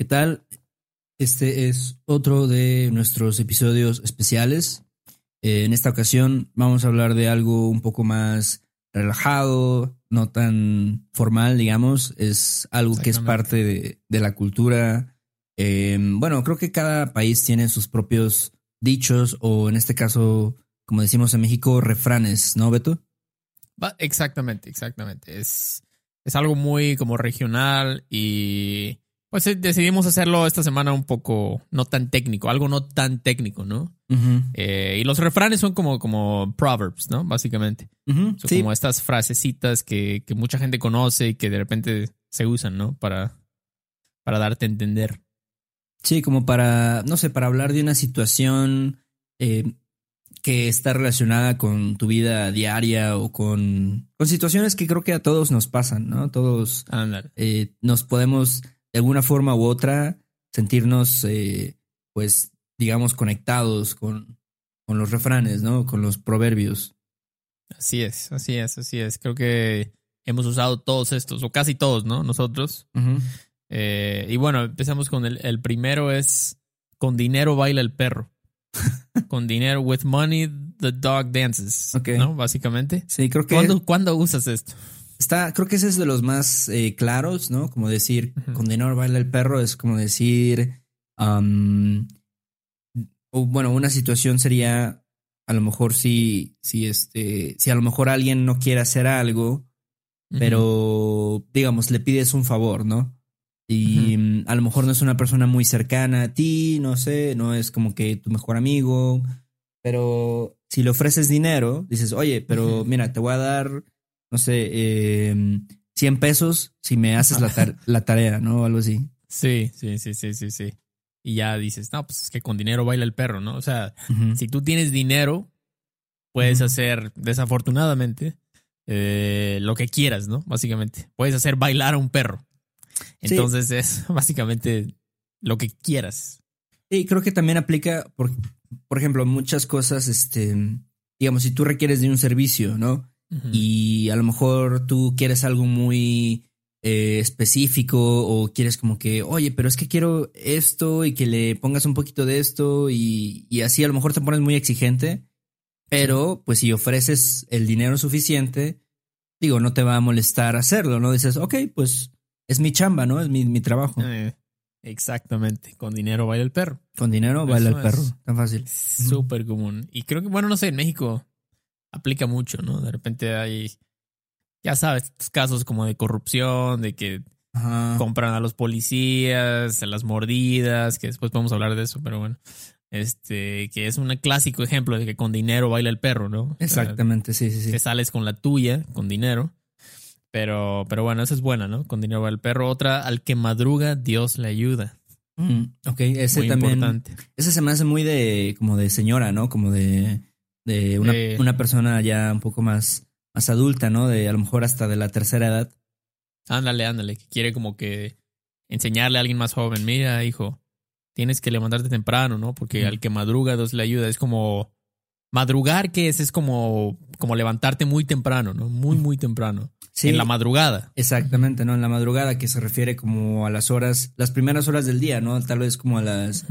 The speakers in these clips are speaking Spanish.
¿Qué tal? Este es otro de nuestros episodios especiales. Eh, en esta ocasión vamos a hablar de algo un poco más relajado, no tan formal, digamos. Es algo que es parte de, de la cultura. Eh, bueno, creo que cada país tiene sus propios dichos o en este caso, como decimos en México, refranes, ¿no, Beto? Exactamente, exactamente. Es, es algo muy como regional y pues eh, decidimos hacerlo esta semana un poco no tan técnico, algo no tan técnico, ¿no? Eh, y los refranes son como, como proverbs, ¿no? Básicamente. Son como estas frasecitas que, que, mucha gente conoce y que de repente se usan, ¿no? Para, para darte a entender. Sí, como para, no sé, para hablar de una situación eh, que está relacionada con tu vida diaria o con, con situaciones que creo que a todos nos pasan, ¿no? Todos eh, nos podemos de alguna forma u otra sentirnos, eh, pues, digamos, conectados con, con los refranes, ¿no? Con los proverbios. Así es, así es, así es. Creo que hemos usado todos estos, o casi todos, ¿no? Nosotros. Eh, y bueno, empezamos con el, el primero es, con dinero baila el perro. con dinero, with money, the dog dances. Ok. ¿No? Básicamente. Sí, creo que. ¿Cuándo, usas esto? Está, creo que ese es de los más eh, claros, ¿no? Como decir, con dinero baila el perro, es como decir. Um, bueno, una situación sería a lo mejor si, si este, si a lo mejor alguien no quiere hacer algo, pero digamos, le pides un favor, ¿no? Y mm, a lo mejor no es una persona muy cercana a ti, no sé, no es como que tu mejor amigo, pero si le ofreces dinero, dices, oye, pero mira, te voy a dar, no sé, eh, 100 pesos si me haces la, la tarea, ¿no? O algo así. Sí, sí, sí, sí, sí, sí. Y ya dices, no, pues es que con dinero baila el perro, ¿no? O sea, si tú tienes dinero, puedes hacer, desafortunadamente, eh, lo que quieras, ¿no? Básicamente. Puedes hacer bailar a un perro. Entonces es básicamente lo que quieras. Sí, creo que también aplica, por, por ejemplo, muchas cosas, este, digamos, si tú requieres de un servicio, ¿no? Y a lo mejor tú quieres algo muy eh, específico o quieres como que, oye, pero es que quiero esto y que le pongas un poquito de esto y, y así a lo mejor te pones muy exigente, pero pues si ofreces el dinero suficiente, digo, no te va a molestar hacerlo, ¿no? Dices, ok, pues es mi chamba, ¿no? Es mi, trabajo. Eh, exactamente. Con dinero baila el perro. Con dinero baila el perro. Tan fácil. Súper común. Y creo que, bueno, no sé, en México aplica mucho, ¿no? De repente hay, ya sabes, estos casos como de corrupción, de que compran a los policías, a las mordidas, que después podemos hablar de eso, pero bueno. Este, que es un clásico ejemplo de que con dinero baila el perro, ¿no? Exactamente, sí, sí, sí. Que sales con la tuya, con dinero. Pero, pero bueno, esa es buena, ¿no? Con dinero el perro. Otra, al que madruga, Dios le ayuda. Mm, ok, ese también. Importante. Ese se me hace muy de, como de señora, ¿no? Como de, de una, una, persona ya un poco más, más adulta, ¿no? De a lo mejor hasta de la tercera edad. Ándale, ándale, que quiere como que enseñarle a alguien más joven, mira, hijo, tienes que levantarte temprano, ¿no? Porque al que madruga, Dios le ayuda. Es como madrugar, ¿qué es? Es como, como levantarte muy temprano, ¿no? Muy, muy temprano en la madrugada. Exactamente, ¿no? En la madrugada que se refiere como a las horas, las primeras horas del día, ¿no? Tal vez como a las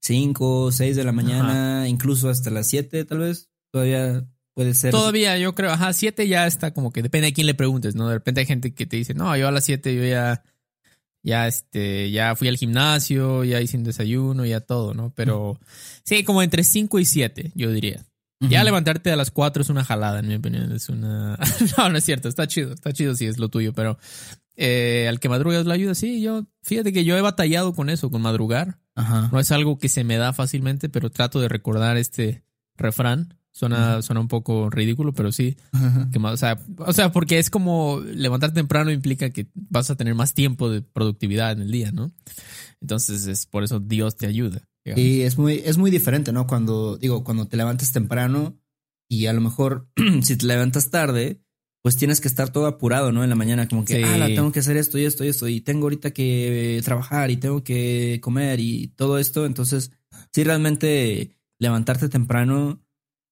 5, 6 de la mañana, incluso hasta las 7, tal vez. Todavía puede ser. Todavía, yo creo, ajá, 7 ya está como que depende de quién le preguntes, ¿no? De repente hay gente que te dice, no, yo a las 7 yo ya, ya, este, ya fui al gimnasio, ya hice un desayuno, ya todo, ¿no? Pero sí, como entre 5 y 7, yo diría. Ya levantarte a las 4 es una jalada, en mi opinión. Es una. no, no es cierto. Está chido. Está chido si es lo tuyo, pero eh, al que madruga es la ayuda. Sí, yo. Fíjate que yo he batallado con eso, con madrugar. Ajá. No es algo que se me da fácilmente, pero trato de recordar este refrán. Suena, suena un poco ridículo, pero sí. Que, o, sea, o sea, porque es como levantar temprano implica que vas a tener más tiempo de productividad en el día, ¿no? Entonces es por eso Dios te ayuda. Y es muy, es muy diferente, ¿no? Cuando, digo, cuando te levantas temprano y a lo mejor si te levantas tarde, pues tienes que estar todo apurado, ¿no? En la mañana, como que, ah, tengo que hacer esto y esto y esto, y tengo ahorita que trabajar y tengo que comer y todo esto. Entonces, sí, realmente levantarte temprano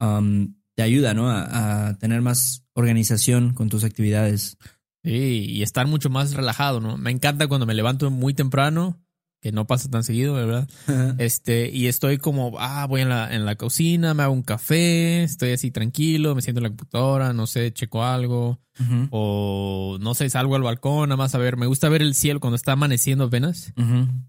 um, te ayuda, ¿no? A, a, tener más organización con tus actividades. Sí, y estar mucho más relajado, ¿no? Me encanta cuando me levanto muy temprano que no pasa tan seguido, ¿verdad? Este, y estoy como, ah, voy en la, en la cocina, me hago un café, estoy así tranquilo, me siento en la computadora, no sé, checo algo, o no sé, salgo al balcón, nada más a ver, me gusta ver el cielo cuando está amaneciendo apenas.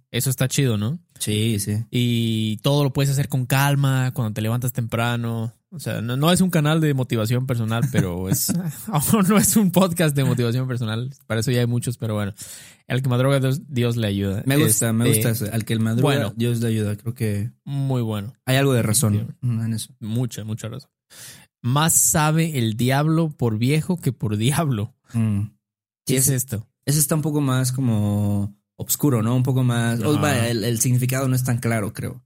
Eso está chido, ¿no? Sí, sí. Y todo lo puedes hacer con calma, cuando te levantas temprano. O sea, no, es un canal de motivación personal, pero es. no es un podcast de motivación personal. Para eso ya hay muchos, pero bueno. Al que madruga, Dios, le ayuda. Me gusta, me gusta este, eso. Al que el madruga, Dios le ayuda. Creo que. Muy bueno. Hay algo de razón en eso. Mucha, mucha razón. Más sabe el diablo por viejo que por diablo. Mm. ¿Qué es, esto? Ese está un poco más como obscuro, ¿no? Un poco más. el significado no es tan claro, creo.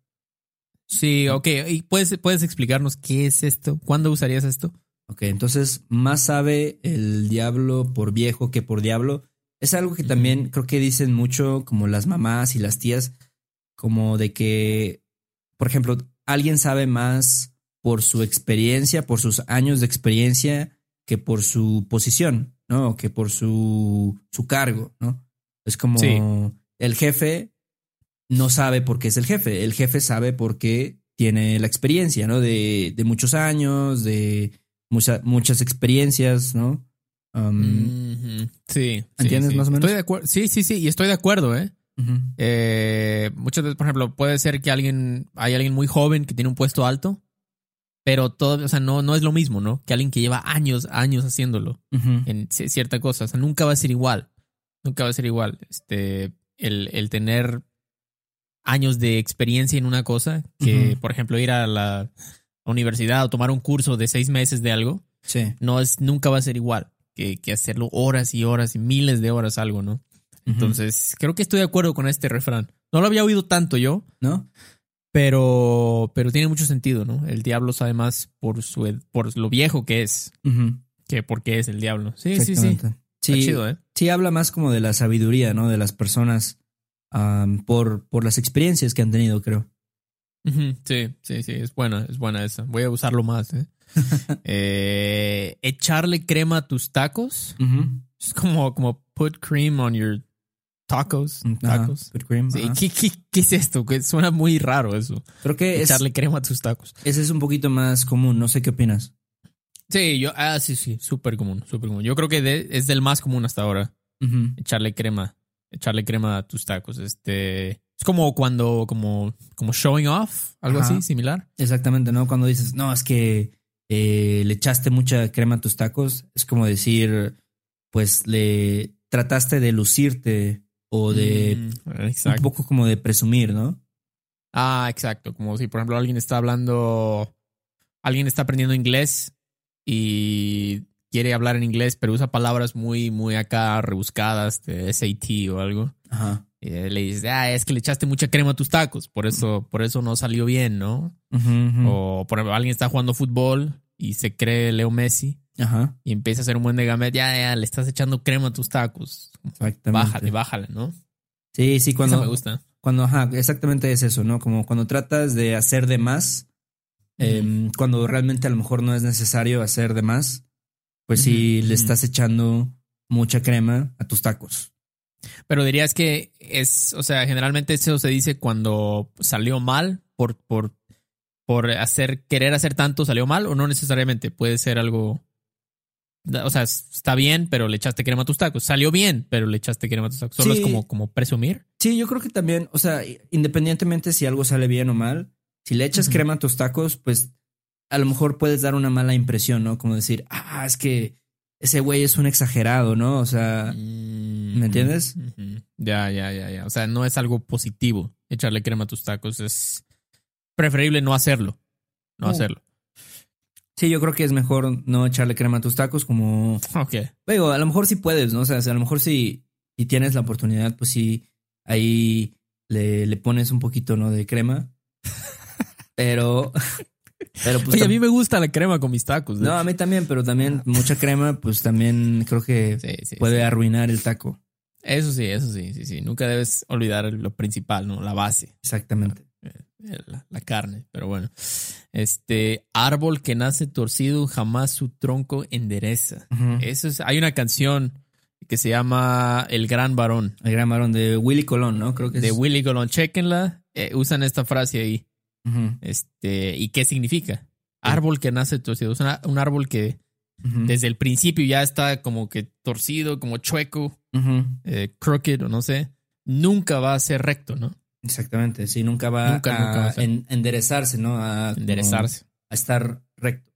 Sí, ok. ¿Y puedes, puedes explicarnos qué es esto? ¿Cuándo usarías esto? Ok, entonces, más sabe el diablo por viejo que por diablo. Es algo que también creo que dicen mucho como las mamás y las tías, como de que, por ejemplo, alguien sabe más por su experiencia, por sus años de experiencia, que por su posición, ¿no? Que por su, su cargo, ¿no? Es como el jefe no sabe por qué es el jefe. El jefe sabe porque tiene la experiencia, ¿no? De, de muchos años, de muchas experiencias, ¿no? Um, sí. ¿Entiendes más o menos? Estoy de acuerdo. Sí, sí, sí. Y estoy de acuerdo, ¿eh? ¿eh? Muchas veces, por ejemplo, puede ser que alguien, hay alguien muy joven que tiene un puesto alto, pero todo, o sea, no, no es lo mismo, ¿no? Que alguien que lleva años, años haciéndolo en cierta cosa. O sea, nunca va a ser igual. Nunca va a ser igual. Este, el, el tener años de experiencia en una cosa, que por ejemplo ir a la universidad o tomar un curso de seis meses de algo, no es, nunca va a ser igual que, que, hacerlo horas y horas y miles de horas algo, ¿no? Entonces, creo que estoy de acuerdo con este refrán. No lo había oído tanto yo, ¿no? Pero, pero tiene mucho sentido, ¿no? El diablo sabe más por, su, por lo viejo que es que porque es el diablo. Sí, sí, sí. Sí, chido, ¿eh? sí, habla más como de la sabiduría, ¿no? De las personas por, por las experiencias que han tenido, creo. Sí, sí, sí, es buena, es buena esa. Voy a usarlo más. ¿eh? eh echarle crema a tus tacos. Es como, como put cream on your tacos. Tacos. put cream. ¿qué, qué, es esto? suena muy raro eso. Creo que echarle crema a tus tacos. Ese es un poquito más común. No sé qué opinas. Sí, yo, ah, sí, sí, súper común, súper común. Yo creo que es del más común hasta ahora. Echarle crema echarle crema a tus tacos. Este es como cuando, como, como showing off, algo así, similar. Exactamente, ¿no? Cuando dices, no, es que eh, le echaste mucha crema a tus tacos, es como decir, pues le trataste de lucirte o de mm, un poco como de presumir, ¿no? Ah, exacto. Como si, por ejemplo, alguien está hablando, alguien está aprendiendo inglés y quiere hablar en inglés, pero usa palabras muy, muy acá rebuscadas de SAT o algo. Ajá. Y le dices, ah, es que le echaste mucha crema a tus tacos, por eso, por eso no salió bien, ¿no? O por ejemplo, alguien está jugando fútbol y se cree Leo Messi. Ajá. Y empieza a hacer un buen de gamet, ya, ya, le estás echando crema a tus tacos. Exactamente. Bájale, bájale, ¿no? Sí, sí, cuando. me gusta. Cuando, ajá, exactamente es eso, ¿no? Como cuando tratas de hacer de más, em, cuando realmente a lo mejor no es necesario hacer de más, pues si le estás echando mucha crema a tus tacos. Pero dirías que es, o sea, generalmente eso se dice cuando salió mal por, por, por hacer, querer hacer tanto salió mal o no necesariamente, puede ser algo, o sea, está bien, pero le echaste crema a tus tacos. Salió bien, pero le echaste crema a tus tacos. Solo es como, como presumir. Sí, yo creo que también, o sea, independientemente si algo sale bien o mal, si le echas crema a tus tacos, pues a lo mejor puedes dar una mala impresión, ¿no? Como decir, ah, es que ese güey es un exagerado, ¿no? O sea, ¿me entiendes? Ya, ya, ya, ya. O sea, no es algo positivo echarle crema a tus tacos. Es preferible no hacerlo. No hacerlo. Sí, yo creo que es mejor no echarle crema a tus tacos como... Ok. Digo, a lo mejor sí puedes, ¿no? O sea, a lo mejor si, si tienes la oportunidad, pues sí, ahí le, le pones un poquito, ¿no? De crema. Pero pero pues Oye, a mí me gusta la crema con mis tacos. No, a mí también, pero también mucha crema, pues también creo que puede arruinar el taco. Eso sí, eso sí, sí, sí. Nunca debes olvidar lo principal, ¿no? La base. Exactamente. Eh, la, carne, pero bueno. Este árbol que nace torcido, jamás su tronco endereza. Eso es, hay una canción que se llama El Gran Varón. El Gran Varón de Willy Colón, ¿no? Creo que es. De Willy Colón. Chequenla. Eh, usan esta frase ahí. Este, ¿y qué significa? Árbol que nace torcido. Es un árbol que desde el principio ya está como que torcido, como chueco, eh, crooked o no sé. Nunca va a ser recto, ¿no? Exactamente, sí, nunca va, a, enderezarse, ¿no? A, enderezarse. A estar recto.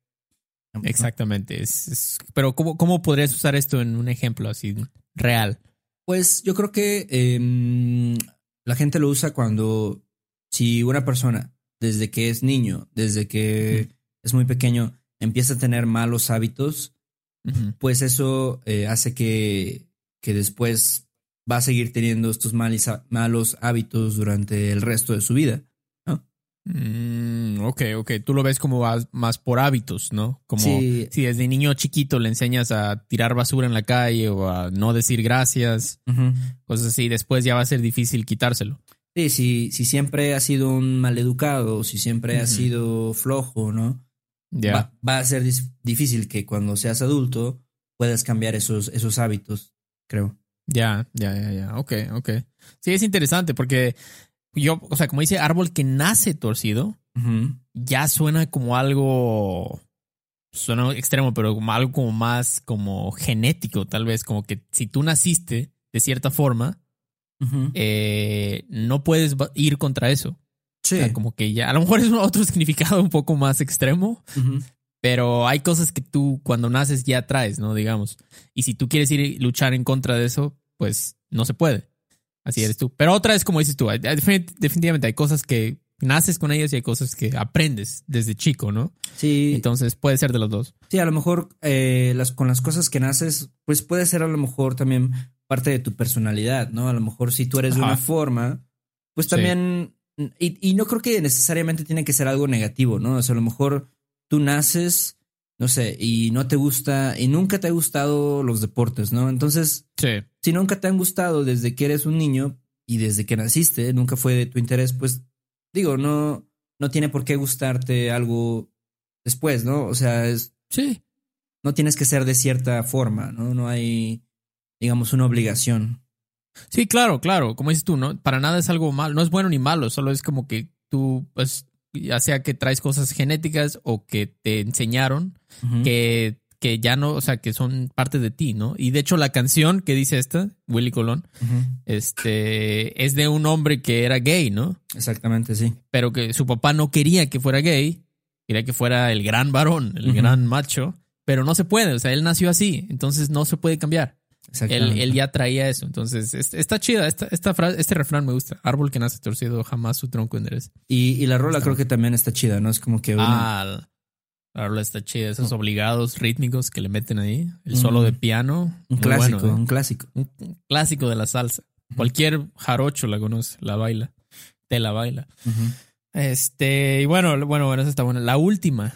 Exactamente. Es, pero ¿cómo, ¿cómo podrías usar esto en un ejemplo así real? Pues yo creo que em, la gente lo usa cuando si una persona desde que es niño, desde que es muy pequeño, empieza a tener malos hábitos, pues eso eh, hace que, que después va a seguir teniendo estos malos hábitos durante el resto de su vida. Mm, ok, ok. Tú lo ves como más por hábitos, ¿no? Como si desde niño chiquito le enseñas a tirar basura en la calle o a no decir gracias, cosas así, después ya va a ser difícil quitárselo. Sí, si, si siempre ha sido un maleducado, si siempre ha sido flojo, ¿no? Va, va, a ser difícil que cuando seas adulto puedas cambiar esos, esos hábitos, creo. Ya, ya, ya, ya. Ok, ok. Sí, es interesante porque yo, o sea, como dice árbol que nace torcido, ya suena como algo, suena extremo, pero como algo como más como genético, tal vez, como que si tú naciste de cierta forma, eh, no puedes ir contra eso. Sí. como que ya, a lo mejor es otro significado un poco más extremo, pero hay cosas que tú cuando naces ya traes, ¿no? Digamos. Y si tú quieres ir a luchar en contra de eso, pues no se puede. Así eres tú. Pero otra vez, como dices tú, definitivamente hay cosas que naces con ellas y hay cosas que aprendes desde chico, ¿no? Sí. Entonces puede ser de los dos. Sí, a lo mejor eh, las, con las cosas que naces, pues puede ser a lo mejor también parte de tu personalidad, ¿no? A lo mejor si tú eres de una forma, pues también... Y, y, no creo que necesariamente tiene que ser algo negativo, ¿no? O sea, a lo mejor tú naces no sé, y no te gusta, y nunca te ha gustado los deportes, ¿no? Entonces, si nunca te han gustado desde que eres un niño y desde que naciste, nunca fue de tu interés, pues digo, no, no tiene por qué gustarte algo después, ¿no? O sea, es... Sí. No tienes que ser de cierta forma, ¿no? No hay, digamos, una obligación. Sí, claro, claro, como dices tú, ¿no? Para nada es algo malo, no es bueno ni malo, solo es como que tú, pues, ya sea que traes cosas genéticas o que te enseñaron que, que ya no, o sea, que son parte de ti, ¿no? Y de hecho la canción que dice esta, Willy Colón, este, es de un hombre que era gay, ¿no? Exactamente, sí. Pero que su papá no quería que fuera gay, quería que fuera el gran varón, el gran macho, pero no se puede, o sea, él nació así, entonces no se puede cambiar. Él, él, ya traía eso. Entonces, está chida. Esta, esta frase, este refrán me gusta. Árbol que nace torcido, jamás su tronco endereza. Y, y la rola creo que también está chida, ¿no? Es como que. Ah, la rola está chida. Esos obligados rítmicos que le meten ahí. El solo de piano. Un clásico, ¿eh? un clásico. Un, clásico de la salsa. Cualquier jarocho la conoce, la baila. Te la baila. Este, y bueno, bueno, bueno, esa está buena. La última.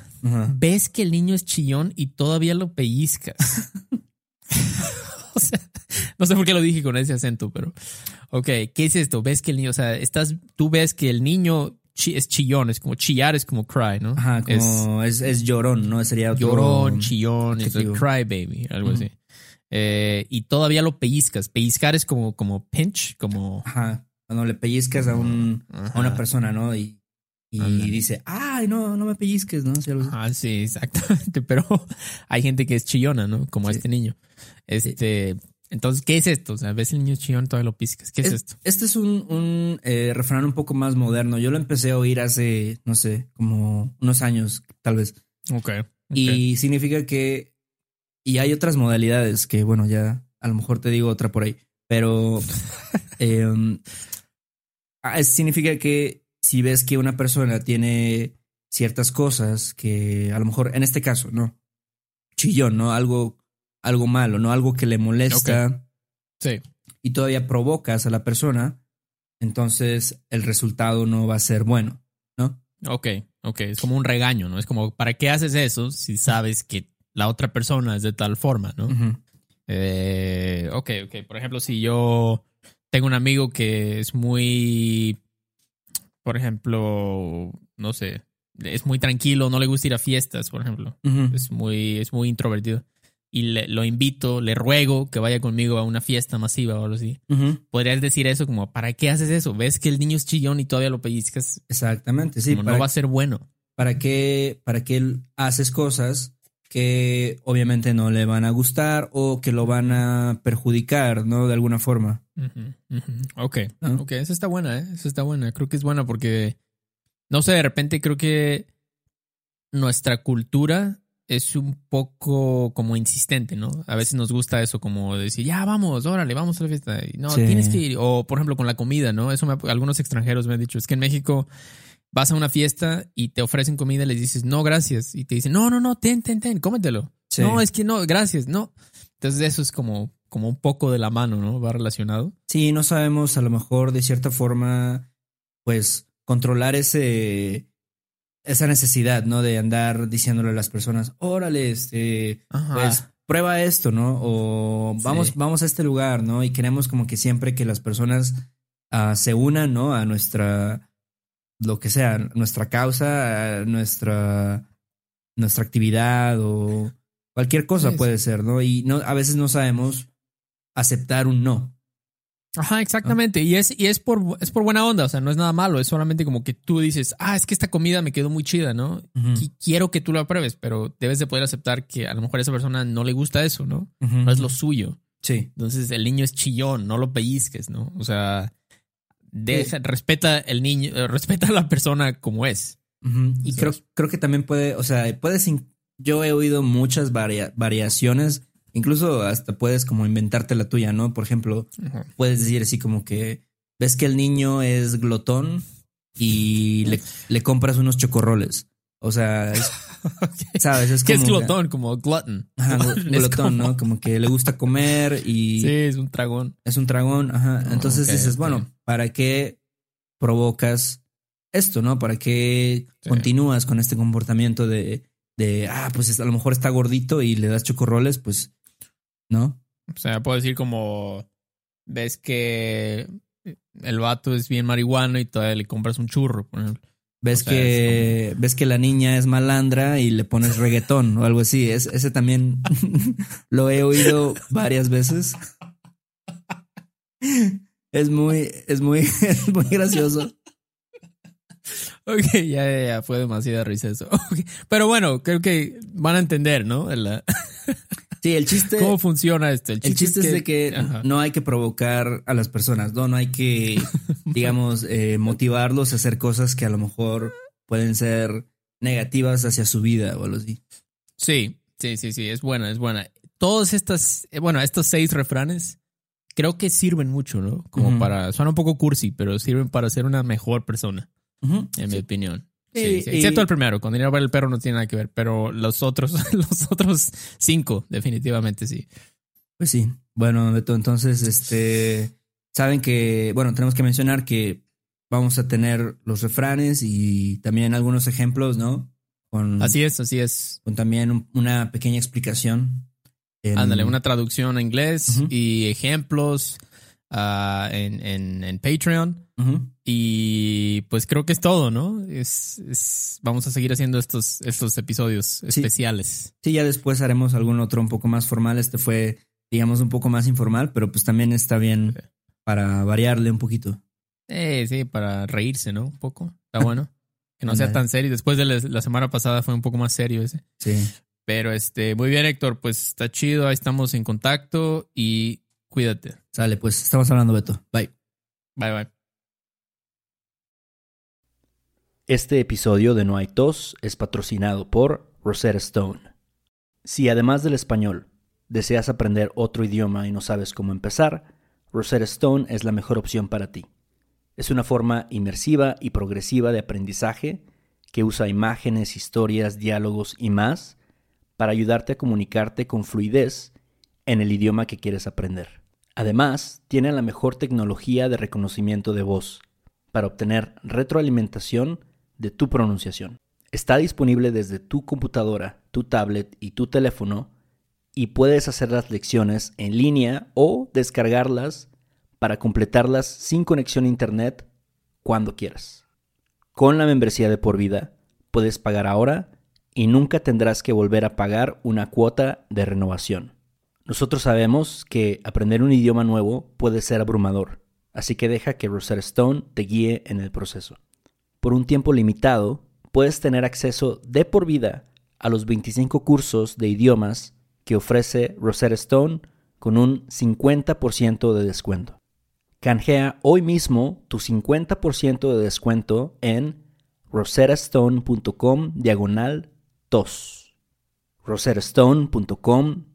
Ves que el niño es chillón y todavía lo pellizcas. o sea, no sé por qué lo dije con ese acento, pero. Ok, ¿qué es esto? Ves que el niño, o sea, estás, tú ves que el niño es chillón, es como chillar, es como cry, ¿no? Ajá, como es, es, llorón, ¿no? Sería Llorón, chillón, es cry baby, algo así. Eh, y todavía lo pellizcas. Pellizcar es como, como pinch, como. Ajá. Cuando le pellizcas a, un, a una persona, ¿no? Y, y dice, ay, no, no me pellizques, ¿no? Ah, sí, exactamente. Pero hay gente que es chillona, ¿no? Como este niño. Este, entonces, ¿qué es esto? O sea, ves el niño chillón, todavía lo piscas. ¿Qué es, esto? Este es un, un eh, refrán un poco más moderno. Yo lo empecé a oír hace, no sé, como unos años, tal vez. Ok. Y significa que. Y hay otras modalidades que, bueno, ya a lo mejor te digo otra por ahí. Pero. Em, ah, significa que si ves que una persona tiene ciertas cosas que a lo mejor, en este caso, ¿no? Chillón, ¿no? Algo algo malo, ¿no? Algo que le molesta. Sí. Y todavía provocas a la persona, entonces el resultado no va a ser bueno, ¿no? Ok, ok. Es como un regaño, ¿no? Es como, ¿para qué haces eso si sabes que la otra persona es de tal forma, ¿no? eh, ok, ok. Por ejemplo, si yo tengo un amigo que es muy, por ejemplo, no sé, es muy tranquilo, no le gusta ir a fiestas, por ejemplo. Es muy, es muy introvertido y le, lo invito, le ruego que vaya conmigo a una fiesta masiva o algo así. Podrías decir eso como, ¿para qué haces eso? ¿Ves que el niño es chillón y todavía lo pellizcas? Exactamente, sí. no va a ser bueno. ¿Para qué, para qué haces cosas que obviamente no le van a gustar o que lo van a perjudicar, ¿no? De alguna forma. Ok, ok, esa está buena, ¿eh? Esa está buena. Creo que es buena porque, no sé, de repente creo que nuestra cultura es un poco como insistente, ¿no? A veces nos gusta eso, como decir, ya vamos, órale, vamos a la fiesta. no, tienes que ir. O, por ejemplo, con la comida, ¿no? Eso algunos extranjeros me han dicho, es que en México vas a una fiesta y te ofrecen comida y les dices, no, gracias. Y te dicen, no, no, no, ten, ten, ten, cómetelo. No, es que no, gracias, no. Entonces eso es como, como un poco de la mano, ¿no? Va relacionado. Sí, no sabemos a lo mejor de cierta forma, pues, controlar ese esa necesidad, ¿no? De andar diciéndole a las personas, órale, este, pues prueba esto, ¿no? O vamos, vamos a este lugar, ¿no? Y queremos como que siempre que las personas ah, se unan, ¿no? A nuestra, lo que sea, nuestra causa, nuestra, nuestra actividad o cualquier cosa puede ser, ¿no? Y no, a veces no sabemos aceptar un no. Ajá, exactamente. Y es, y es por, es por buena onda, o sea, no es nada malo, es solamente como que tú dices, ah, es que esta comida me quedó muy chida, ¿no? Quiero que tú lo apruebes, pero debes de poder aceptar que a lo mejor a esa persona no le gusta eso, ¿no? No es lo suyo. Sí. Entonces el niño es chillón, no lo pellizques, ¿no? O sea, deja, respeta el niño, eh, respeta a la persona como es. Y creo, creo que también puede, o sea, puedes, yo he oído muchas variaciones Incluso hasta puedes como inventarte la tuya, ¿no? Por ejemplo, puedes decir así como que ves que el niño es glotón y le, le compras unos chocorroles. O sea, ¿sabes? Es ¿Qué es glotón? Como glutton. Ajá, glotón, ¿no? Como que le gusta comer y... Sí, es un dragón. Es un dragón, ajá. Oh, Entonces dices, bueno, ¿para qué provocas esto, no? ¿Para qué continúas con este comportamiento de, de, ah, pues a lo mejor está gordito y le das chocorroles? Pues ¿no? O sea, puedo decir como ves que el vato es bien marihuano y todavía le compras un churro, por ejemplo. Ves que ves que la niña es malandra y le pones reggaetón o algo así. Es, ese también lo he oído varias veces. Es muy, es muy, es muy gracioso. Ok, ya, ya, ya, fue demasiada risa eso. Pero bueno, creo que van a entender, ¿no? Sí, el chiste. ¿Cómo funciona esto? El chiste, es, de que no hay que provocar a las personas, ¿no? No hay que, digamos, eh, motivarlos a hacer cosas que a lo mejor pueden ser negativas hacia su vida o algo así. Sí, sí, sí, sí, es buena, es buena. Todos estas, eh, bueno, estos seis refranes creo que sirven mucho, ¿no? Como para, suena un poco cursi, pero sirven para ser una mejor persona, en mi opinión. Sí, Excepto el primero, con dinero para el perro no tiene nada que ver, pero los otros, los otros cinco, definitivamente sí. Pues sí. Bueno, Beto, entonces, este, saben que, bueno, tenemos que mencionar que vamos a tener los refranes y también algunos ejemplos, ¿no? Con, así es, así es. Con también una pequeña explicación. Ándale, una traducción a inglés y ejemplos uh, en, en, Patreon. Y pues creo que es todo, ¿no? Es, vamos a seguir haciendo estos, estos episodios especiales. Sí, ya después haremos algún otro un poco más formal. Este fue, digamos, un poco más informal, pero pues también está bien para variarle un poquito. Eh, sí, para reírse, ¿no? Un poco. Está bueno. que no sea tan serio. Después de la, semana pasada fue un poco más serio ese. Sí. Pero este, muy bien, Héctor, pues está chido, ahí estamos en contacto y cuídate. Sale, pues estamos hablando, Beto. Bye. Bye, bye. Este episodio de No hay tos es patrocinado por Rosetta Stone. Si además del español deseas aprender otro idioma y no sabes cómo empezar, Rosetta Stone es la mejor opción para ti. Es una forma inmersiva y progresiva de aprendizaje que usa imágenes, historias, diálogos y más para ayudarte a comunicarte con fluidez en el idioma que quieres aprender. Además, tiene la mejor tecnología de reconocimiento de voz para obtener retroalimentación de tu pronunciación. Está disponible desde tu computadora, tu tablet y tu teléfono y puedes hacer las lecciones en línea o descargarlas para completarlas sin conexión a internet cuando quieras. Con la membresía de por vida puedes pagar ahora y nunca tendrás que volver a pagar una cuota de renovación. Nosotros sabemos que aprender un idioma nuevo puede ser abrumador, así que deja que Rosetta Stone te guíe en el proceso. Por un tiempo limitado, puedes tener acceso de por vida a los 25 cursos de idiomas que ofrece Rosetta Stone con un 50% de descuento. Canjea hoy mismo tu 50% de descuento en roserastone.com diagonal tos. roserastone.com